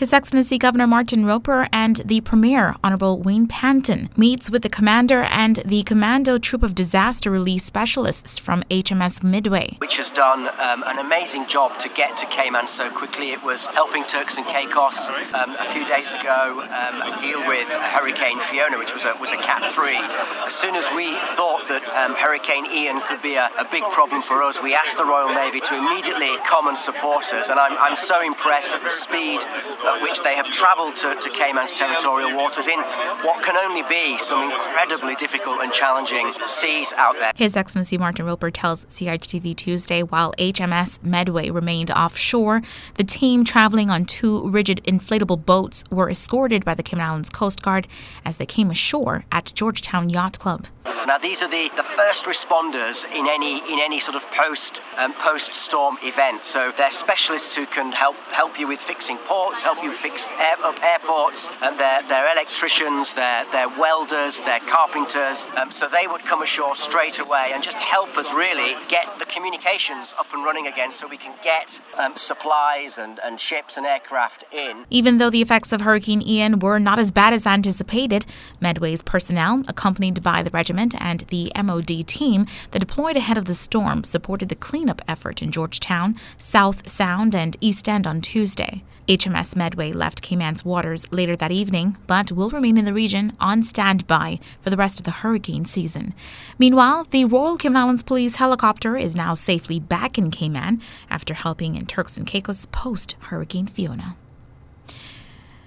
His Excellency Governor Martin Roper and the Premier, Honorable Wayne Panton, meets with the commander and the Commando Troop of Disaster Relief Specialists from HMS Medway. Which has done um, an amazing job to get to Cayman so quickly. It was helping Turks and Caicos um, a few days ago um, deal with Hurricane Fiona, which was a, was a Cat 3. As soon as we thought that um, Hurricane Ian could be a, a, big problem for us, we asked the Royal Navy to immediately come and support us. And I'm, I'm so impressed at the speed at which they have travelled to, to Cayman's territorial waters in what can only be some incredibly difficult and challenging seas out there. His Excellency Martin Roper tells CIHTV Tuesday while HMS Medway remained offshore, the team traveling on two rigid inflatable boats were escorted by the Cayman Islands Coast Guard as they came ashore at Georgetown Yacht Club. Now these are the, the first responders in any in any sort of post um, post storm event. So they're specialists who can help help you with fixing ports, help you fix air, up airports. And they're, they're electricians, they're, they're welders, they're carpenters. Um, so they would come ashore straight away and just help us really get the communications up and running again, so we can get um, supplies and, and ships and aircraft in. Even though the effects of Hurricane Ian were not as bad as anticipated, Medway's personnel, accompanied by the regiment and the MOD team that deployed ahead of the storm, supported the cleanup effort in Georgetown, South Sound, and East End on Tuesday. HMS Medway left Cayman's waters later that evening, but will remain in the region on standby for the rest of the hurricane season. Meanwhile, the Royal Cayman Islands Police helicopter is now safely back in Cayman after helping in Turks and Caicos post Hurricane Fiona.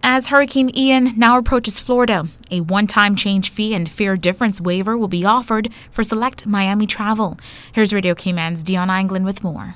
As Hurricane Ian now approaches Florida, a one time change fee and fare difference waiver will be offered for select Miami travel. Here's Radio Cayman's Dion Anglin with more.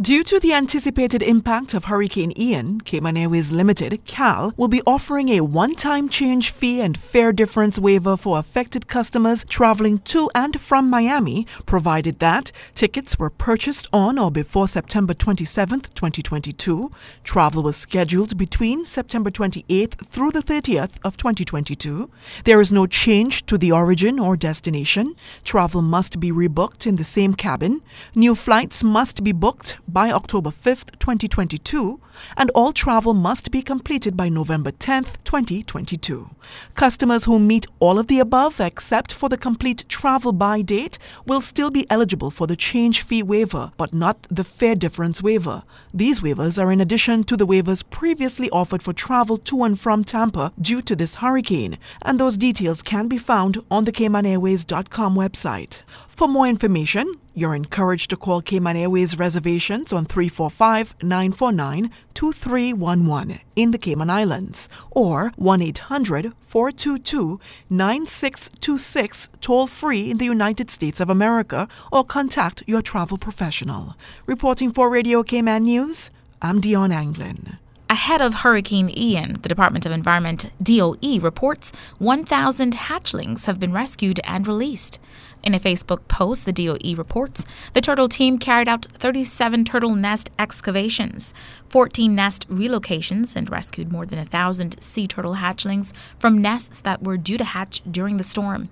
Due to the anticipated impact of Hurricane Ian, Cayman Airways Limited, CAL, will be offering a one time change fee and fare difference waiver for affected customers traveling to and from Miami, provided that tickets were purchased on or before September 27, 2022, travel was scheduled between September 28th through the 30th of 2022, there is no change to the origin or destination, travel must be rebooked in the same cabin, new flights must be booked by October 5th, 2022, and all travel must be completed by November 10th, 2022. Customers who meet all of the above, except for the complete travel by date, will still be eligible for the change fee waiver, but not the fare difference waiver. These waivers are in addition to the waivers previously offered for travel to and from Tampa due to this hurricane, and those details can be found on the CaymanAirways.com website. For more information, you're encouraged to call Cayman Airways reservations on 345 949 2311 in the Cayman Islands or 1 800 422 9626 toll free in the United States of America or contact your travel professional. Reporting for Radio Cayman News, I'm Dion Anglin. Ahead of Hurricane Ian, the Department of Environment DOE reports 1,000 hatchlings have been rescued and released. In a Facebook post, the DOE reports the turtle team carried out 37 turtle nest excavations, 14 nest relocations, and rescued more than 1,000 sea turtle hatchlings from nests that were due to hatch during the storm.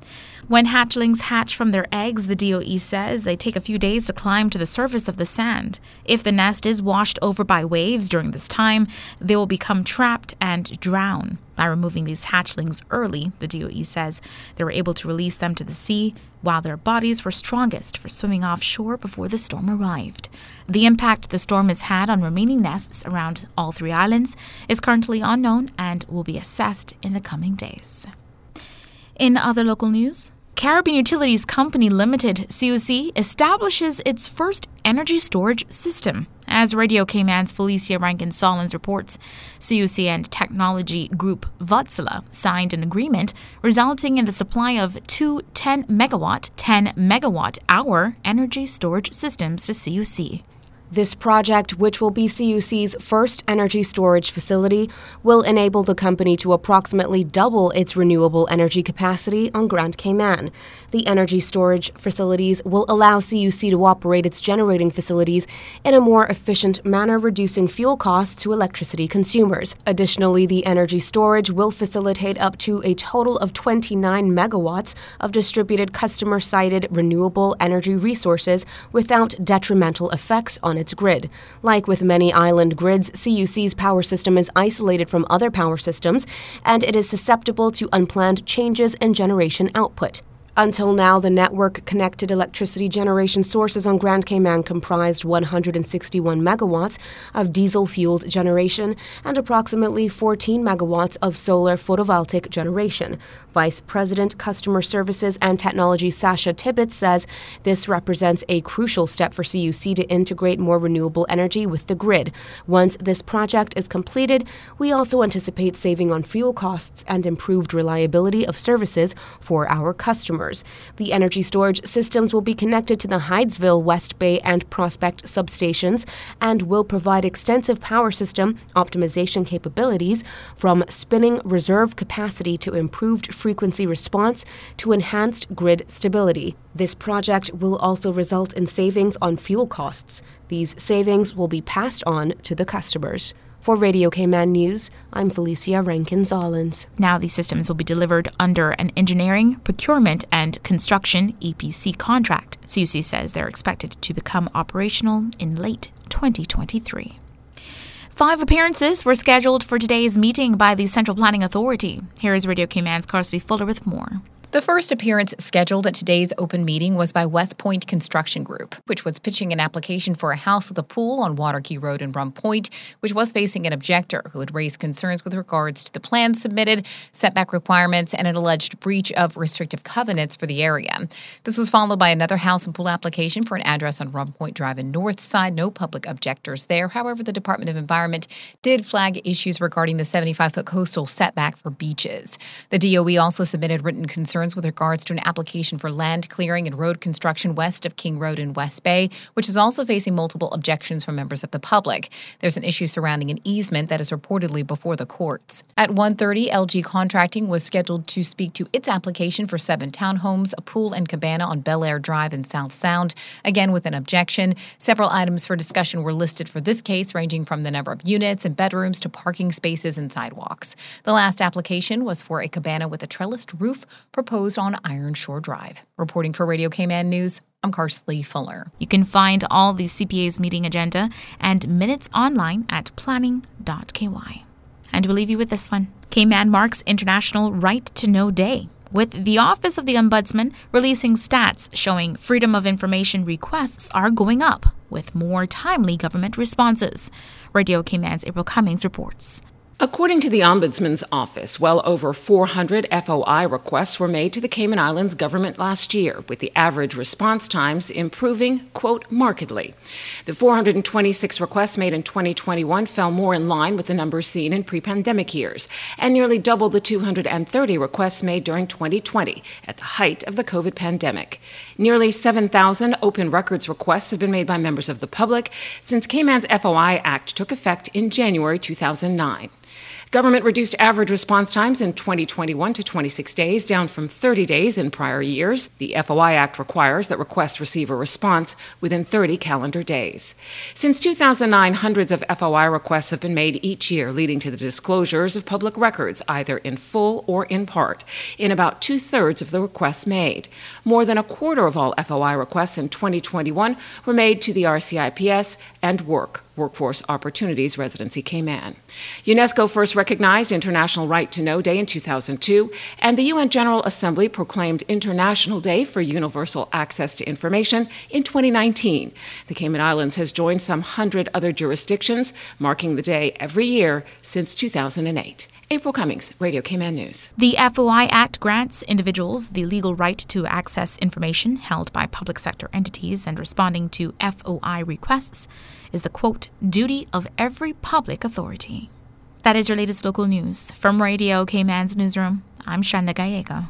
When hatchlings hatch from their eggs, the DOE says they take a few days to climb to the surface of the sand. If the nest is washed over by waves during this time, they will become trapped and drown. By removing these hatchlings early, the DOE says they were able to release them to the sea while their bodies were strongest for swimming offshore before the storm arrived. The impact the storm has had on remaining nests around all three islands is currently unknown and will be assessed in the coming days. In other local news, Caribbean Utilities Company Limited, CUC, establishes its first energy storage system. As Radio Cayman's Felicia Rankin Solins reports, CUC and technology group Wärtsilä signed an agreement resulting in the supply of two 10 megawatt, 10 megawatt hour energy storage systems to CUC. This project, which will be CUC's first energy storage facility, will enable the company to approximately double its renewable energy capacity on Grand Cayman. The energy storage facilities will allow CUC to operate its generating facilities in a more efficient manner, reducing fuel costs to electricity consumers. Additionally, the energy storage will facilitate up to a total of 29 megawatts of distributed customer sited renewable energy resources without detrimental effects on on its grid. Like with many island grids, CUC's power system is isolated from other power systems and it is susceptible to unplanned changes in generation output. Until now, the network connected electricity generation sources on Grand Cayman comprised 161 megawatts of diesel fueled generation and approximately 14 megawatts of solar photovoltaic generation. Vice President, Customer Services and Technology Sasha Tibbetts says this represents a crucial step for CUC to integrate more renewable energy with the grid. Once this project is completed, we also anticipate saving on fuel costs and improved reliability of services for our customers customers. The energy storage systems will be connected to the Hydesville, West Bay, and Prospect substations and will provide extensive power system optimization capabilities from spinning reserve capacity to improved frequency response to enhanced grid stability. This project will also result in savings on fuel costs. These savings will be passed on to the customers. For Radio Cayman News, I'm Felicia Rankins Ollins. Now, these systems will be delivered under an engineering, procurement, and construction EPC contract. CUC says they're expected to become operational in late 2023. Five appearances were scheduled for today's meeting by the Central Planning Authority. Here is Radio Cayman's Carsey Fuller with more. The first appearance scheduled at today's open meeting was by West Point Construction Group, which was pitching an application for a house with a pool on Water Cay Road in Rum Point, which was facing an objector who had raised concerns with regards to the plans submitted, setback requirements, and an alleged breach of restrictive covenants for the area. This was followed by another house and pool application for an address on Rum Point Drive in North Side. No public objectors there. However, the Department of Environment did flag issues regarding the 75 foot coastal setback for beaches. The DOE also submitted written concerns concerns with regards to an application for land clearing and road construction west of King Road in West Bay, which is also facing multiple objections from members of the public. There's an issue surrounding an easement that is reportedly before the courts. At 1:30, LG Contracting was scheduled to speak to its application for seven townhomes, a pool and cabana on Bel Air Drive in South Sound, again with an objection. Several items for discussion were listed for this case, ranging from the number of units and bedrooms to parking spaces and sidewalks. The last application was for a cabana with a trellised roof proposed on Iron Shore Drive. Reporting for Radio Cayman News, I'm Carsley Fuller. You can find all the CPA's meeting agenda and minutes online at planning.ky. And we'll leave you with this one. Cayman marks International Right to Know Day with the Office of the Ombudsman releasing stats showing freedom of information requests are going up with more timely government responses. Radio Cayman's April Cummings reports. According to the Ombudsman's office, well over 400 FOI requests were made to the Cayman Islands government last year, with the average response times improving, quote, markedly. The 426 requests made in 2021 fell more in line with the numbers seen in pre pandemic years, and nearly double the 230 requests made during 2020, at the height of the COVID pandemic. Nearly 7,000 open records requests have been made by members of the public since Cayman's FOI Act took effect in January 2009. Government reduced average response times in 2021 to 26 days, down from 30 days in prior years. The FOI Act requires that requests receive a response within 30 calendar days. Since 2009, hundreds of FOI requests have been made each year, leading to the disclosures of public records, either in full or in part, in about two thirds of the requests made. More than a quarter of all FOI requests in 2021 were made to the RCIPS and WORC, Workforce Opportunities Residency Cayman. UNESCO first recognized International Right to Know Day in 2002, and the UN General Assembly proclaimed International Day for Universal Access to Information in 2019. The Cayman Islands has joined some hundred other jurisdictions, marking the day every year since 2008. April Cummings, Radio Cayman News. The FOI Act grants individuals the legal right to access information held by public sector entities, and responding to FOI requests is the quote, duty of every public authority. That is your latest local news. From Radio Cayman's newsroom, I'm Shanda Gallego.